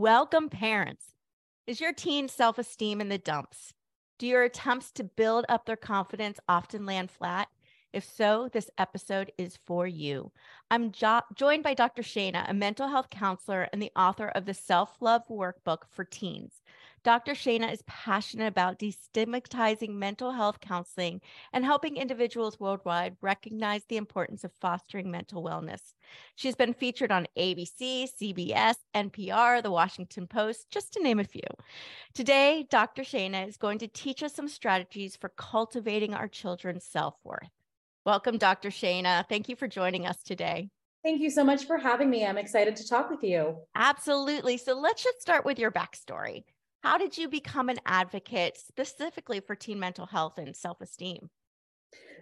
Welcome, parents. Is your teen's self esteem in the dumps? Do your attempts to build up their confidence often land flat? If so, this episode is for you. I'm jo- joined by Dr. Shainna, a mental health counselor and the author of the Self Love Workbook for Teens. Dr. Shainna is passionate about destigmatizing mental health counseling and helping individuals worldwide recognize the importance of fostering mental wellness. She's been featured on ABC, CBS, NPR, The Washington Post, just to name a few. Today, Dr. Shainna is going to teach us some strategies for cultivating our children's self worth. Welcome, Dr. Shainna. Thank you for joining us today. Thank you so much for having me. I'm excited to talk with you. Absolutely. So let's just start with your backstory. How did you become an advocate specifically for teen mental health and self esteem?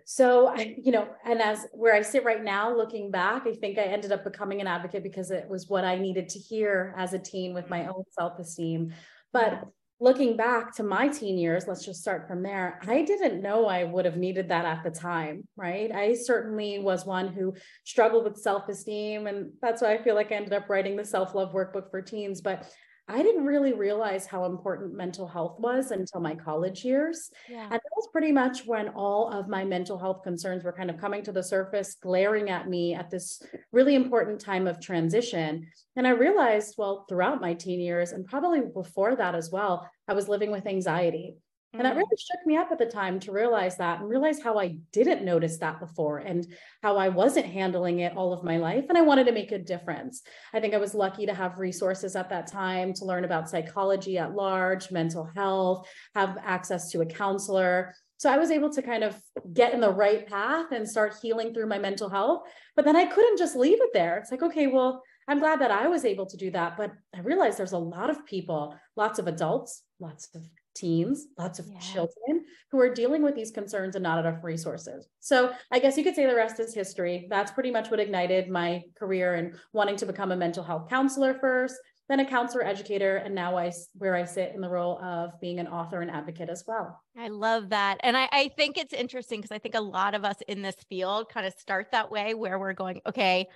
So, you know, and as where I sit right now, looking back, I think I ended up becoming an advocate because it was what I needed to hear as a teen with my own self esteem. But looking back to my teen years, let's just start from there. I didn't know I would have needed that at the time, right? I certainly was one who struggled with self esteem. And that's why I feel like I ended up writing the self love workbook for teens. But I didn't really realize how important mental health was until my college years. Yeah. And that was pretty much when all of my mental health concerns were kind of coming to the surface, glaring at me at this really important time of transition. And I realized, well, throughout my teen years and probably before that as well, I was living with anxiety. And that mm. really shook me up at the time to realize that and realize how I didn't notice that before and how I wasn't handling it all of my life. And I wanted to make a difference. I think I was lucky to have resources at that time to learn about psychology at large, mental health, have access to a counselor. So I was able to kind of get in the right path and start healing through my mental health. But then I couldn't just leave it there. It's like, okay, well, I'm glad that I was able to do that. But I realized there's a lot of people, lots of adults, lots of teens, lots of yeah. children who are dealing with these concerns and not enough resources. So I guess you could say the rest is history. That's pretty much what ignited my career and wanting to become a mental health counselor first, then a counselor educator, and now I where I sit in the role of being an author and advocate as well. I love that. And I, I think it's interesting because I think a lot of us in this field kind of start that way where we're going, okay,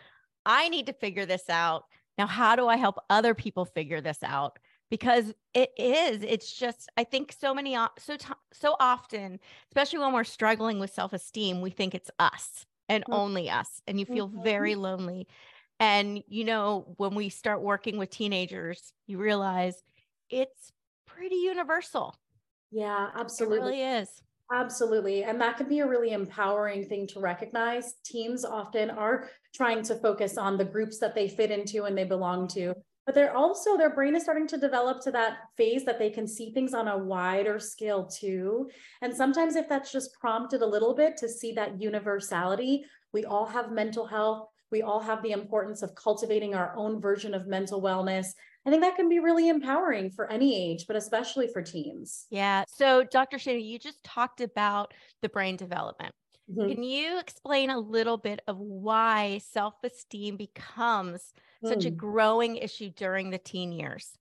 I need to figure this out. Now, how do I help other people figure this out? Because it is it's just i think so many so so often especially when we're struggling with self-esteem we think it's us and mm-hmm. only us and you feel mm-hmm. very lonely and you know when we start working with teenagers you realize it's pretty universal yeah absolutely it really is Absolutely. And that can be a really empowering thing to recognize. Teens often are trying to focus on the groups that they fit into and they belong to but they're also their brain is starting to develop to that phase that they can see things on a wider scale too and sometimes if that's just prompted a little bit to see that universality we all have mental health we all have the importance of cultivating our own version of mental wellness I think that can be really empowering for any age, but especially for teens. Yeah. So, Dr. Shainna, you just talked about the brain development. Mm-hmm. Can you explain a little bit of why self esteem becomes mm. such a hmm. growing issue during the teen years?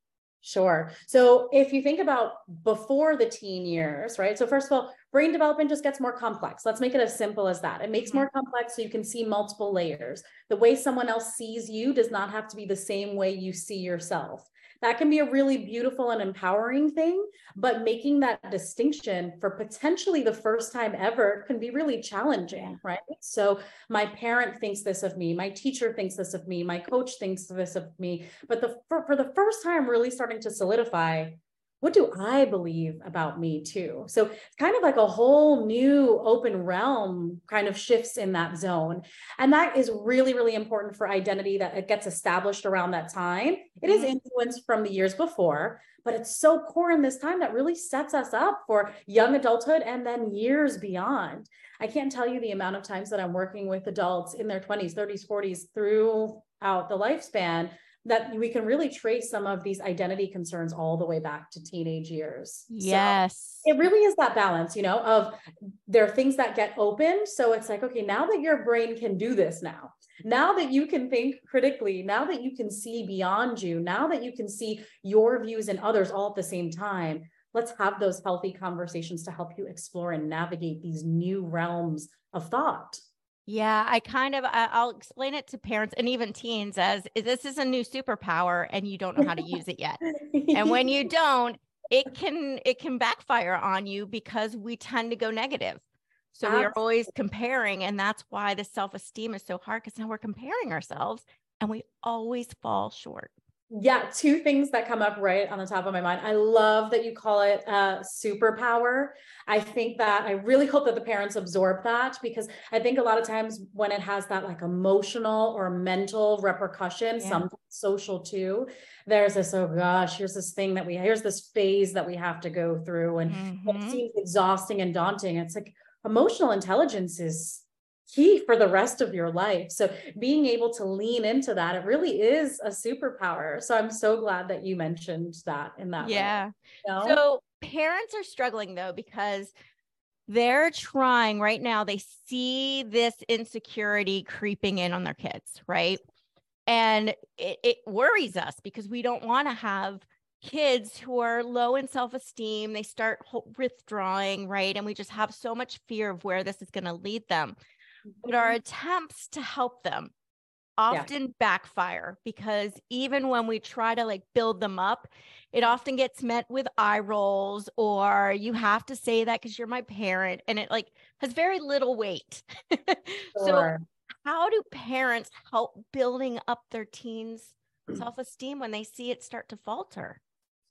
Sure. So if you think about before the teen years, right? So first of all, brain development just gets more complex. Let's make it as simple as that. It makes mm-hmm. more complex so you can see multiple layers. The way someone else sees you does not have to be the same way you see yourself that can be a really beautiful and empowering thing. But making that distinction for potentially the first time ever can be really challenging, right? So my parent thinks this of me, my teacher thinks this of me, my coach thinks this of me. But the for, for the first time, really starting to solidify what do I believe about me too? So it's kind of like a whole new open realm kind of shifts in that zone. And that is really, really important for identity that it gets established around that time. It is mm-hmm. influenced from the years before, but it's so core in this time that really sets us up for young adulthood and then years beyond. I can't tell you the amount of times that I'm working with adults in their 20s, 30s, 40s throughout the lifespan that we can really trace some of these identity concerns all the way back to teenage years. Yes. So it really is that balance, you know, of there are things that get opened. So it's like, okay, now that your brain can do this now, now that you can think critically, now that you can see beyond you, now that you can see your views and others all at the same time, let's have those healthy conversations to help you explore and navigate these new realms of thought. Yeah, I kind of I'll explain it to parents and even teens as this is a new superpower and you don't know how to use it yet. and when you don't, it can it can backfire on you because we tend to go negative. So Absolutely. we are always comparing and that's why the self-esteem is so hard cuz now we're comparing ourselves and we always fall short yeah, two things that come up right on the top of my mind. I love that you call it a superpower. I think that I really hope that the parents absorb that because I think a lot of times when it has that like emotional or mental repercussion, yeah. sometimes social too, there's this, oh gosh, here's this thing that we, here's this phase that we have to go through. And mm-hmm. it seems exhausting and daunting. It's like emotional intelligence is key for the rest of your life. So being able to lean into that, it really is a superpower. So I'm so glad that you mentioned that in that. Yeah. Way, you know? So parents are struggling though because they're trying right now, they see this insecurity creeping in on their kids, right? And it, it worries us because we don't want to have kids who are low in self esteem. They start withdrawing, right? And we just have so much fear of where this is going to lead them but our mm-hmm. attempts to help them often yeah. backfire because even when we try to like build them up it often gets met with eye rolls or you have to say that because you're my parent and it like has very little weight sure. so how do parents help building up their teens self-esteem when they see it start to falter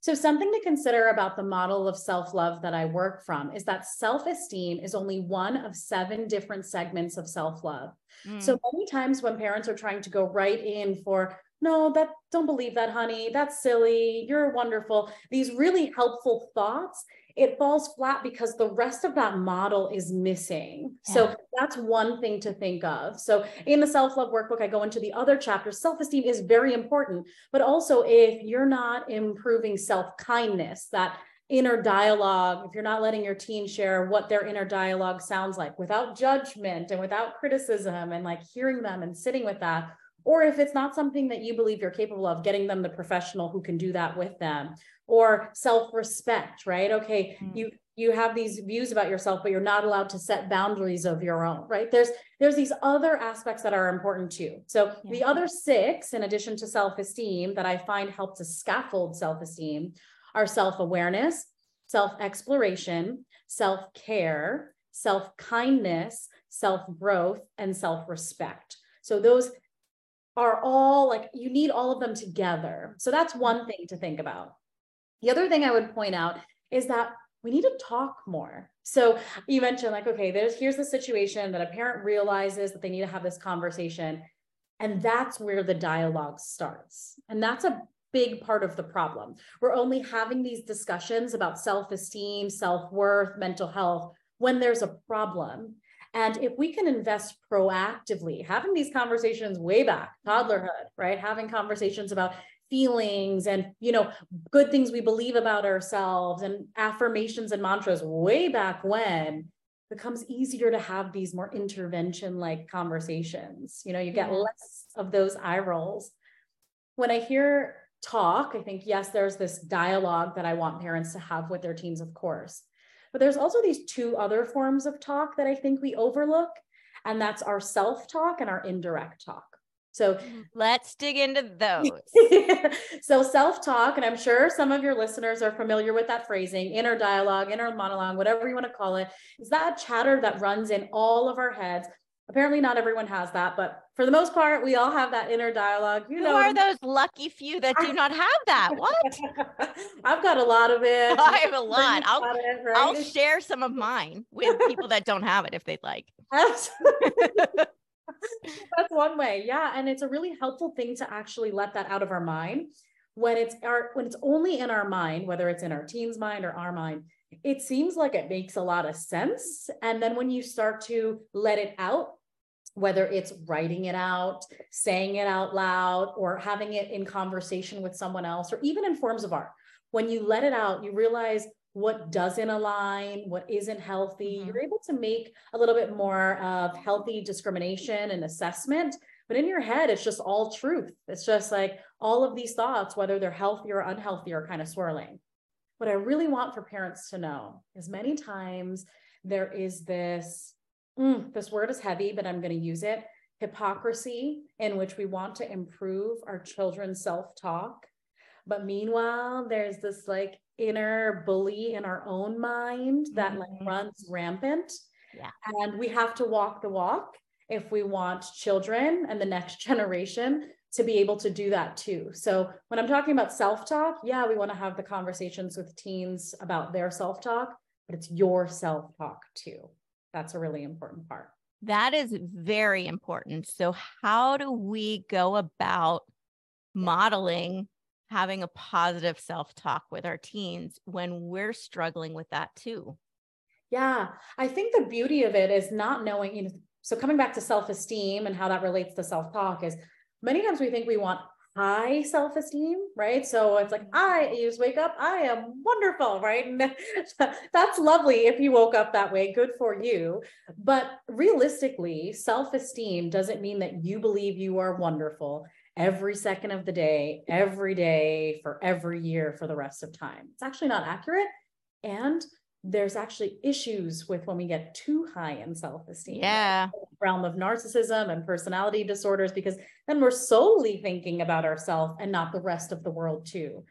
so, something to consider about the model of self love that I work from is that self esteem is only one of seven different segments of self love. Mm. So, many times when parents are trying to go right in for, no, that don't believe that, honey, that's silly, you're wonderful, these really helpful thoughts, it falls flat because the rest of that model is missing. Yeah. So that's one thing to think of. So in the self love workbook, I go into the other chapters. Self esteem is very important, but also if you're not improving self kindness, that inner dialogue, if you're not letting your teen share what their inner dialogue sounds like without judgment and without criticism and like hearing them and sitting with that, or if it's not something that you believe you're capable of, getting them the professional who can do that with them, or self-respect, right? Okay, mm. you you have these views about yourself, but you're not allowed to set boundaries of your own, right? There's there's these other aspects that are important too. So yeah. the other six, in addition to self-esteem, that I find help to scaffold self-esteem are self-awareness, self-exploration, self-care, self-kindness, self-growth, and self-respect. So those are all like you need all of them together. So that's one mm-hmm. thing to think about. The other thing I would point out is that we need to talk more. So you mentioned like okay, there's here's the situation that a parent realizes that they need to have this conversation and that's where the dialogue starts. And that's a big part of the problem. We're only having these discussions about self-esteem, self-worth, mental health when there's a problem. And if we can invest proactively, having these conversations way back, toddlerhood, right? Having conversations about feelings and you know good things we believe about ourselves and affirmations and mantras way back when becomes easier to have these more intervention like conversations. You know you get mm-hmm. less of those eye rolls. When i hear talk i think yes there's this dialogue that i want parents to have with their teens of course but there's also these two other forms of talk that I think we overlook, and that's our self talk and our indirect talk. So mm-hmm. let's dig into those. so self talk, and I'm sure some of your listeners are familiar with that phrasing inner dialogue, inner monologue, whatever you want to call it, is that chatter that runs in all of our heads Apparently, not everyone has that, but for the most part, we all have that inner dialogue. You Who know, are those lucky few that do not have that? What? I've got a lot of it. I have a lot. I'll, it, right? I'll share some of mine with people that don't have it if they'd like. That's one way. Yeah. And it's a really helpful thing to actually let that out of our mind when it's our when it's only in our mind, whether it's in our teens' mind or our mind, it seems like it makes a lot of sense. And then when you start to let it out, whether it's writing it out, saying it out loud, or having it in conversation with someone else, or even in forms of art. When you let it out, you realize what doesn't align, what isn't healthy. Mm-hmm. You're able to make a little bit more of healthy discrimination and assessment. But in your head, it's just all truth. It's just like all of these thoughts, whether they're healthy or unhealthy, are kind of swirling. What I really want for parents to know is many times there is this mm, this word is heavy, but I'm going to use it hypocrisy, in which we want to improve our children's self talk. But meanwhile, there's this like inner bully in our own mind that like mm-hmm. runs rampant. Yeah. And we have to walk the walk if we want children and the next generation to be able to do that too. So when I'm talking about self-talk, yeah, we want to have the conversations with teens about their self-talk, but it's your self-talk too. That's a really important part. That is very important. So, how do we go about modeling having a positive self talk with our teens when we're struggling with that too? Yeah, I think the beauty of it is not knowing, you know, so coming back to self esteem and how that relates to self talk is many times we think we want high self-esteem, right? So it's like mm-hmm. I you just wake up, I am wonderful, right? And that's lovely if you woke up that way, good for you. But realistically, self-esteem doesn't mean that you believe you are wonderful every second of the day, every day, for every year, for the rest of time. It's actually not accurate. And there's actually issues with when we get too high in self-esteem. Yeah. Realm of narcissism and personality disorders, because then we're solely thinking about ourselves and not the rest of the world too.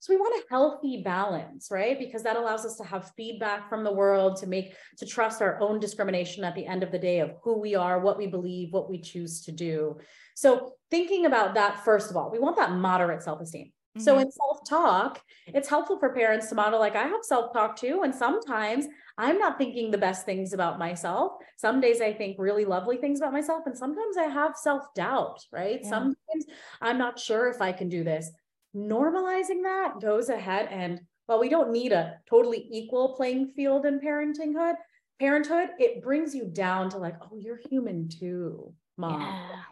So we want a healthy balance, right? Because that allows us to have feedback from the world to make to trust our own discrimination at the end of the day of who we are, what we believe, what we choose to do. So thinking about that first of all, we want that moderate self-esteem. Mm-hmm. So in self-talk, it's helpful for parents to model like I have self-talk too and sometimes I'm not thinking the best things about myself. Some days I think really lovely things about myself and sometimes I have self-doubt, right? Yeah. Sometimes I'm not sure if I can do this. Normalizing that goes ahead and while we don't need a totally equal playing field in parentinghood, parenthood, it brings you down to like, oh, you're human too, mom. Yeah.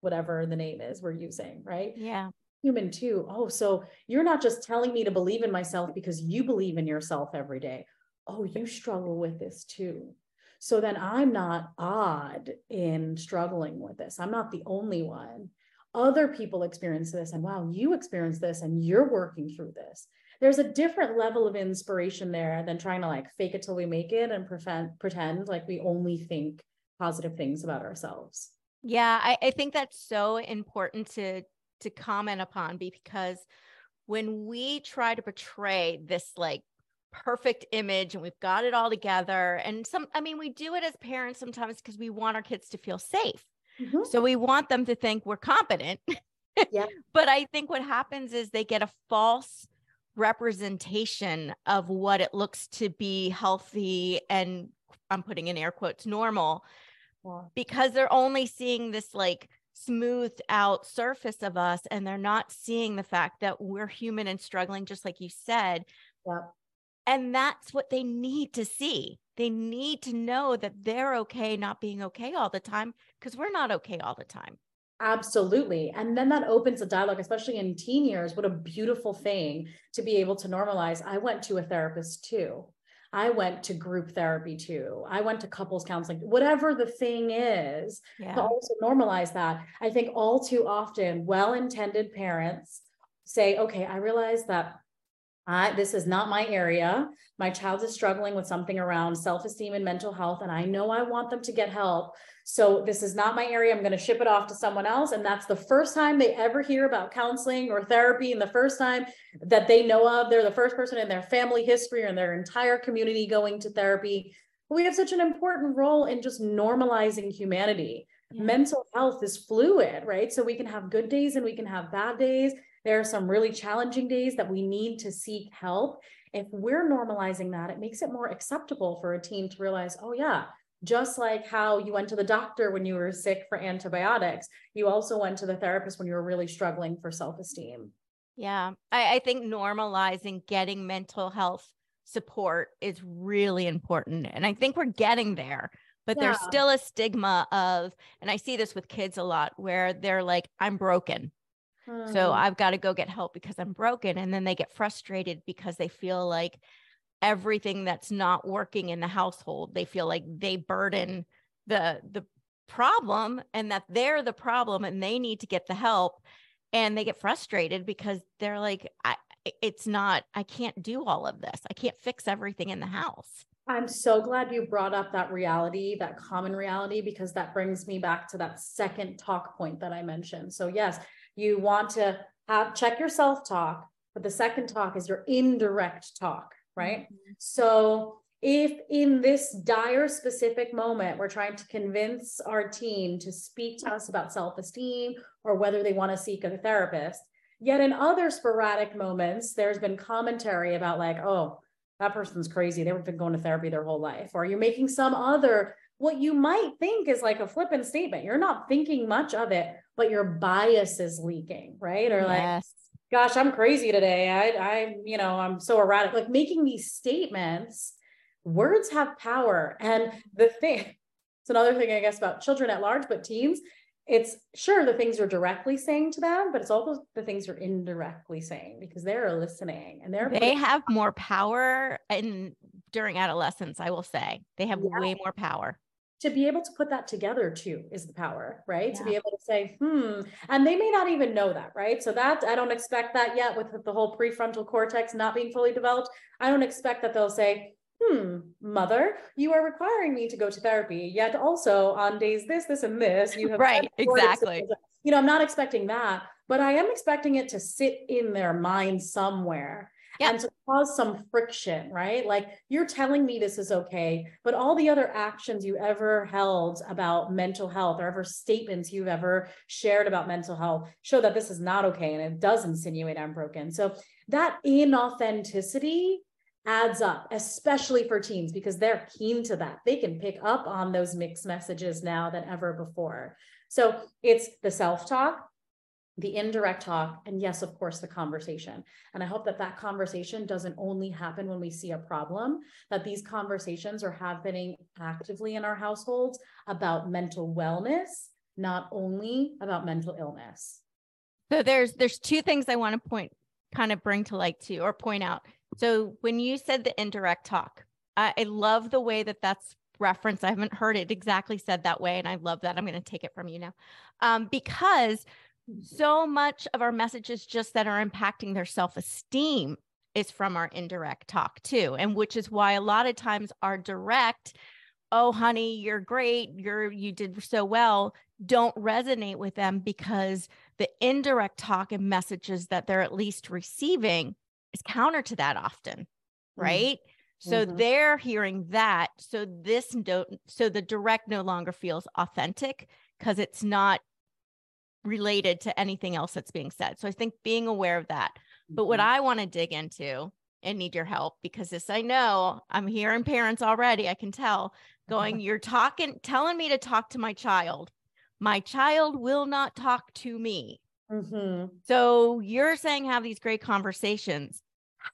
Whatever the name is we're using, right? Yeah human too. Oh, so you're not just telling me to believe in myself because you believe in yourself every day. Oh, you struggle with this too. So then I'm not odd in struggling with this. I'm not the only one. Other people experience this, and wow, you experience this, and you're working through this. There's a different level of inspiration there than trying to like fake it till we make it and pretend, pretend like we only think positive things about ourselves. Yeah, I, I think that's so important to to comment upon because when we try to portray this like perfect image and we've got it all together and some i mean we do it as parents sometimes because we want our kids to feel safe. Mm-hmm. so we want them to think we're competent. Yeah. But i think what happens is they get a false representation of what it looks to be healthy and i'm putting in air quotes normal because they're only seeing this like smoothed out surface of us and they're not seeing the fact that we're human and struggling just like you said yeah. and that's what they need to see they need to know that they're okay not being okay all the time because we're not okay all the time Absolutely. And then that opens a dialogue, especially in teen years. What a beautiful thing to be able to normalize. I went to a therapist too. I went to group therapy too. I went to couples counseling, whatever the thing is, yeah. to also normalize that. I think all too often, well intended parents say, okay, I realize that I, this is not my area. My child is struggling with something around self esteem and mental health, and I know I want them to get help. So this is not my area. I'm going to ship it off to someone else. And that's the first time they ever hear about counseling or therapy. And the first time that they know of, they're the first person in their family history or in their entire community going to therapy. But we have such an important role in just normalizing humanity. Yeah. Mental health is fluid, right? So we can have good days and we can have bad days. There are some really challenging days that we need to seek help. If we're normalizing that, it makes it more acceptable for a team to realize, oh, yeah, just like how you went to the doctor when you were sick for antibiotics, you also went to the therapist when you were really struggling for self esteem. Yeah, I, I, think normalizing getting mental health support is really important. And I think we're getting there. but yeah. there's still a stigma of, and I see this with kids a lot where they're like, I'm broken. So mm-hmm. I've got to go get help because I'm broken. And then they get frustrated because they feel like everything that's not working in the household, they feel like they burden the the problem and that they're the problem and they need to get the help and they get frustrated because they're like I, it's not i can't do all of this. I can't fix everything in the house. I'm so glad you brought up that reality that common reality because that brings me back to that second talk point that i mentioned. So yes you want to have check your self talk but the second talk is your indirect talk right? Mm-hmm. so if in this dire specific moment we're trying to convince our team to speak to us about self-esteem or whether they want to seek a therapist yet in other sporadic moments there's been commentary about like oh that person's crazy. They've been going to therapy their whole life. Or you're making some other what you might think is like a flippant statement. You're not thinking much of it but your bias is leaking right or like yes. gosh i'm crazy today i i you know i'm so erratic like making these statements words have power. And the thing, it's another thing, I guess, about children at large, but teens, it's sure the things you're directly saying to them, but it's also the things you're indirectly saying because they're listening and they're they have more power and during adolescence, I will say. They have yeah. way more power. To be able to put that together too is the power, right? Yeah. To be able to say, hmm, and they may not even know that, right? So that I don't expect that yet with the whole prefrontal cortex not being fully developed. I don't expect that they'll say, hmm, mother, you are requiring me to go to therapy, yet also on days this, this, and this, you have right, exactly. You know, I'm not expecting that, but I am expecting it to sit in their mind somewhere. And to cause some friction, right? Like you're telling me this is okay, but all the other actions you ever held about mental health or ever statements you've ever shared about mental health show that this is not okay and it does insinuate I'm broken. So that inauthenticity adds up, especially for teens, because they're keen to that. They can pick up on those mixed messages now than ever before. So it's the self talk, the indirect talk, and yes, of course, the conversation. And I hope that that conversation doesn't only happen when we see a problem, that these conversations are happening actively in our households about mental wellness, not only about mental illness. So there's there's two things I want to point kind of bring to light to or point out. So when you said the indirect talk, I, I love the way that that's referenced. I haven't heard it exactly said that way, and I love that. I'm going to take it from you now, um, because so much of our messages just that are impacting their self-esteem is from our indirect talk too, and which is why a lot of times our direct oh honey you're great you're you did so well don't resonate with them because the indirect talk and messages that they're at least receiving is counter to that often mm-hmm. right mm-hmm. so they're hearing that so this don't so the direct no longer feels authentic because it's not related to anything else that's being said so i think being aware of that mm-hmm. but what mm-hmm. i want to dig into and need your help because this I know I'm hearing parents already. I can tell going, You're talking, telling me to talk to my child. My child will not talk to me. Mm-hmm. So you're saying have these great conversations.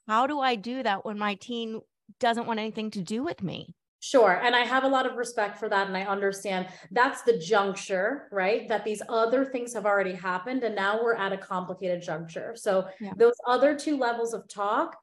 How do I do that when my teen doesn't want anything to do with me? Sure. And I have a lot of respect for that. And I understand that's the juncture, right? That these other things have already happened. And now we're at a complicated juncture. So yeah. those other two levels of talk,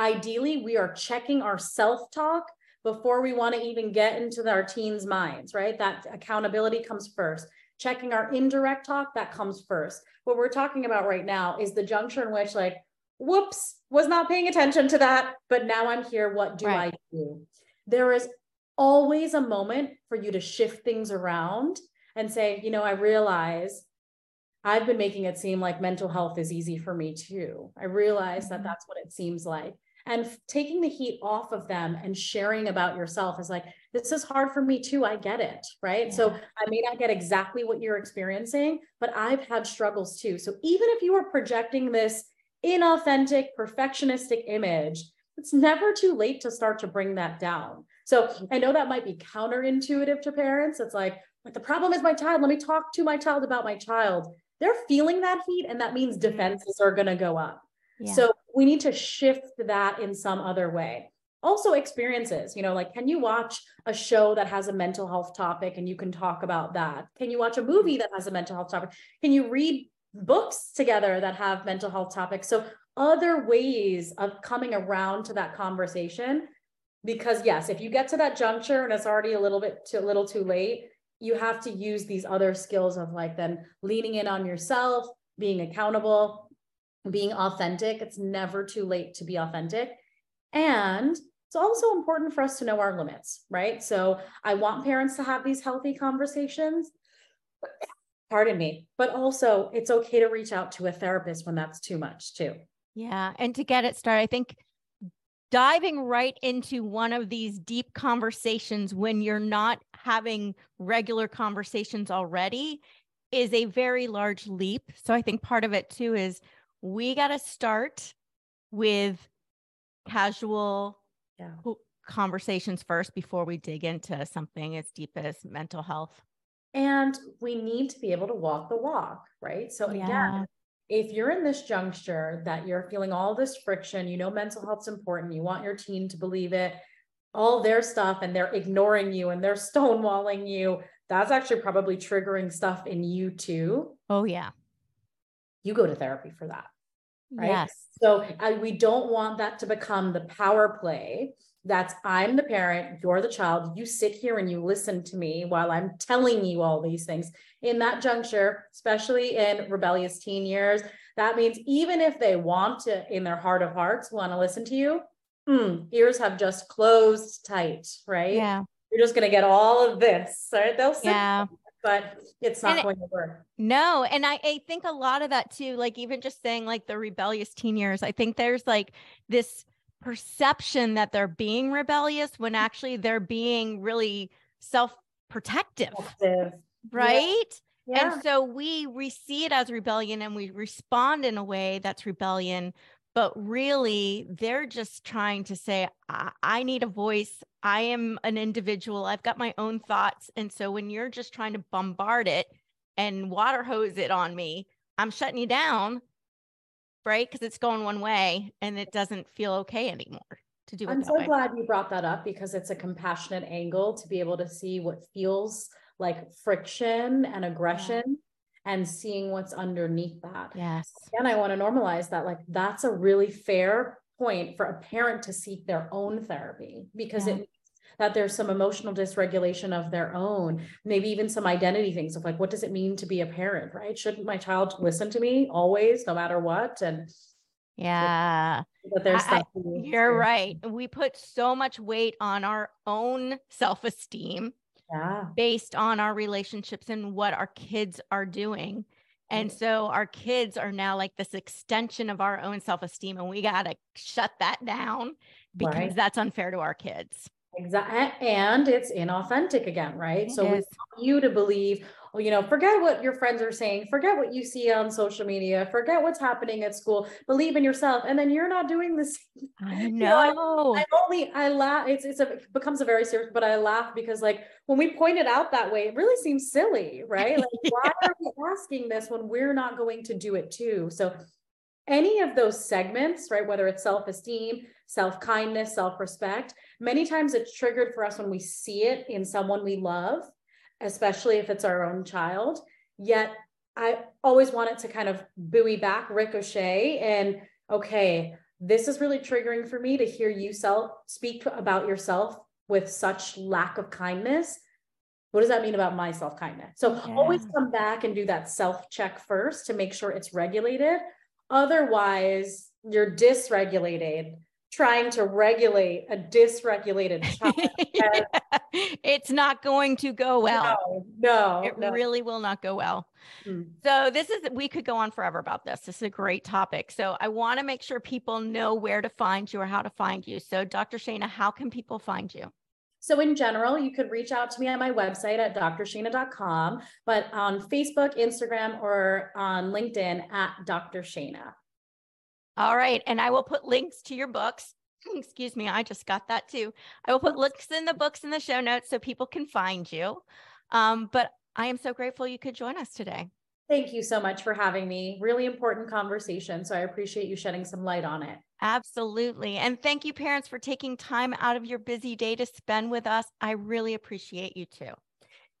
ideally, we are checking our self talk before we want to even get into our teens' minds, right? That accountability comes first. Checking our indirect talk, that comes first. What we're talking about right now is the juncture in which, like, whoops, was not paying attention to that, but now I'm here. What do right. I do? There is always a moment for you to shift things around and say, you know, I realize I've been making it seem like mental health is easy for me too. I realize that mm-hmm. that's what it seems like and taking the heat off of them and sharing about yourself is like this is hard for me too i get it right yeah. so i may not get exactly what you're experiencing but i've had struggles too so even if you are projecting this inauthentic perfectionistic image it's never too late to start to bring that down. So i know that might be counterintuitive to parents. It's like like the problem is my child. Let me talk to my child about my child. They're feeling that heat and that means mm-hmm. defenses are going to go up. Yeah. So we need to shift that in some other way. also experiences you know like can you watch a show that has a mental health topic and you can talk about that? Can you watch a movie that has a mental health topic? Can you read books together that have mental health topics? So other ways of coming around to that conversation because yes if you get to that juncture and it's already a little bit too little too late you have to use these other skills of like then leaning in on yourself being accountable being authentic it's never too late to be authentic and it's also important for us to know our limits, right? So I want parents to have these healthy conversations. Pardon me, but also it's okay to reach out to a therapist when that's too much too. Yeah. And to get it started, I think diving right into one of these deep conversations when you're not having regular conversations already is a very large leap. So I think part of it too is we got to start with casual yeah. conversations first before we dig into something as deep as mental health. And we need to be able to walk the walk, right? So, again, yeah. If you're in this juncture that you're feeling all this friction, you know, mental health's important, you want your teen to believe it, all their stuff, and they're ignoring you and they're stonewalling you, that's actually probably triggering stuff in you too. Oh, yeah. You go to therapy for that right? Yes. So I, we don't want that to become the power play. That's I'm the parent, you're the child. You sit here and you listen to me while I'm telling you all these things. In that juncture, especially in rebellious teen years, that means even if they want to, in their heart of hearts, want to listen to you, hmm, ears have just closed tight, right? Yeah. You're just going to get all of this, right? They'll sit yeah but it's not and going to work. No. And I, I think a lot of that too, like even just saying like the rebellious teen years, I think there's like this perception that they're being rebellious when mm. actually they're being really self protective. Right. Yeah. Yeah. And so we we see it as rebellion and we respond in a way that's rebellion, but really they're just trying to say, I, I need a voice. I am an individual. I've got my own thoughts. And so when you're just trying to bombard it and water hose it on me, I'm shutting you down, right? Because it's going one way and it doesn't feel okay anymore to do it. I'm so way. glad you brought that up because it's a compassionate angle to be able to see what feels like friction and aggression. Yeah and seeing what's underneath that. Yes. And I want to normalize that. Like, that's a really fair point for a parent to seek their own therapy because yeah. it that there's some emotional dysregulation of their own, maybe even some identity things of like, what does it mean to be a parent, right? Shouldn't my child listen to me always, no matter what? And yeah. But there's I, you're right. We put so much weight on our own self esteem yeah. based on our relationships and what our kids are doing. And so our kids are now like this extension of our own self esteem, and we got to shut that down because right. that's unfair to our kids. Exactly. And it's inauthentic again, right? It so is. we want you to believe, you know, forget what your friends are saying, forget what you see on social media, forget what's happening at school, believe in yourself. And then you're not doing this. I know. You know I, I, only I laugh. It's it's a it becomes a very serious, but I laugh because like when we point it out that way, it really seems silly, right? Like, yeah. why are we asking this when we're not going to do it too? So any of those segments, right? Whether it's self-esteem, self-kindness, self-respect, many times it's triggered for us when we see it in someone we love especially if it's our own child. Yet I always want it to kind of buoy back, ricochet, and okay, this is really triggering for me to hear you self speak about yourself with such lack of kindness. What does that mean about my self kindness? So yeah. always come back and do that self check first to make sure it's regulated. Otherwise, you're dysregulated trying to regulate a dysregulated child. yeah. It's not going to go well. No, no it no. really will not go well. Hmm. So this is we could go on forever about this. This is a great topic. So I want to make sure people know where to find you or how to find you. So Dr. Shainna, how can people find you? So in general, you could reach out to me at my website at drshainna.com, but on Facebook, Instagram, or on LinkedIn at Dr. Shainna. All right. And I will put links to your books. Excuse me. I just got that too. I will put links in the books in the show notes so people can find you. Um, but I am so grateful you could join us today. Thank you so much for having me. Really important conversation. So I appreciate you shedding some light on it. Absolutely. And thank you, parents, for taking time out of your busy day to spend with us. I really appreciate you too.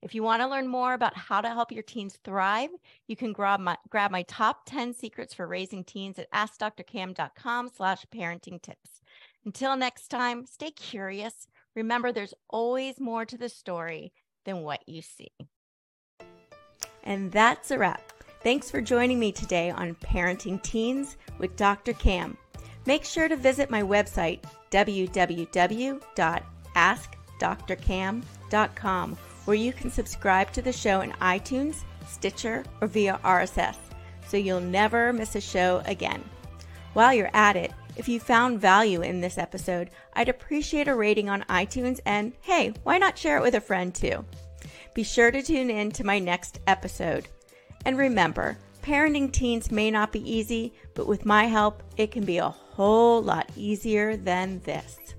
If you want to learn more about how to help your teens thrive, you can grab my, grab my top 10 secrets for raising teens at askdrcam.com slash parenting tips. Until next time, stay curious. Remember, there's always more to the story than what you see. And that's a wrap. Thanks for joining me today on Parenting Teens with Dr. Cam. Make sure to visit my website, www.askdrcam.com, where you can subscribe to the show in iTunes, Stitcher, or via RSS, so you'll never miss a show again. While you're at it, if you found value in this episode, I'd appreciate a rating on iTunes and hey, why not share it with a friend too? Be sure to tune in to my next episode. And remember, parenting teens may not be easy, but with my help, it can be a whole lot easier than this.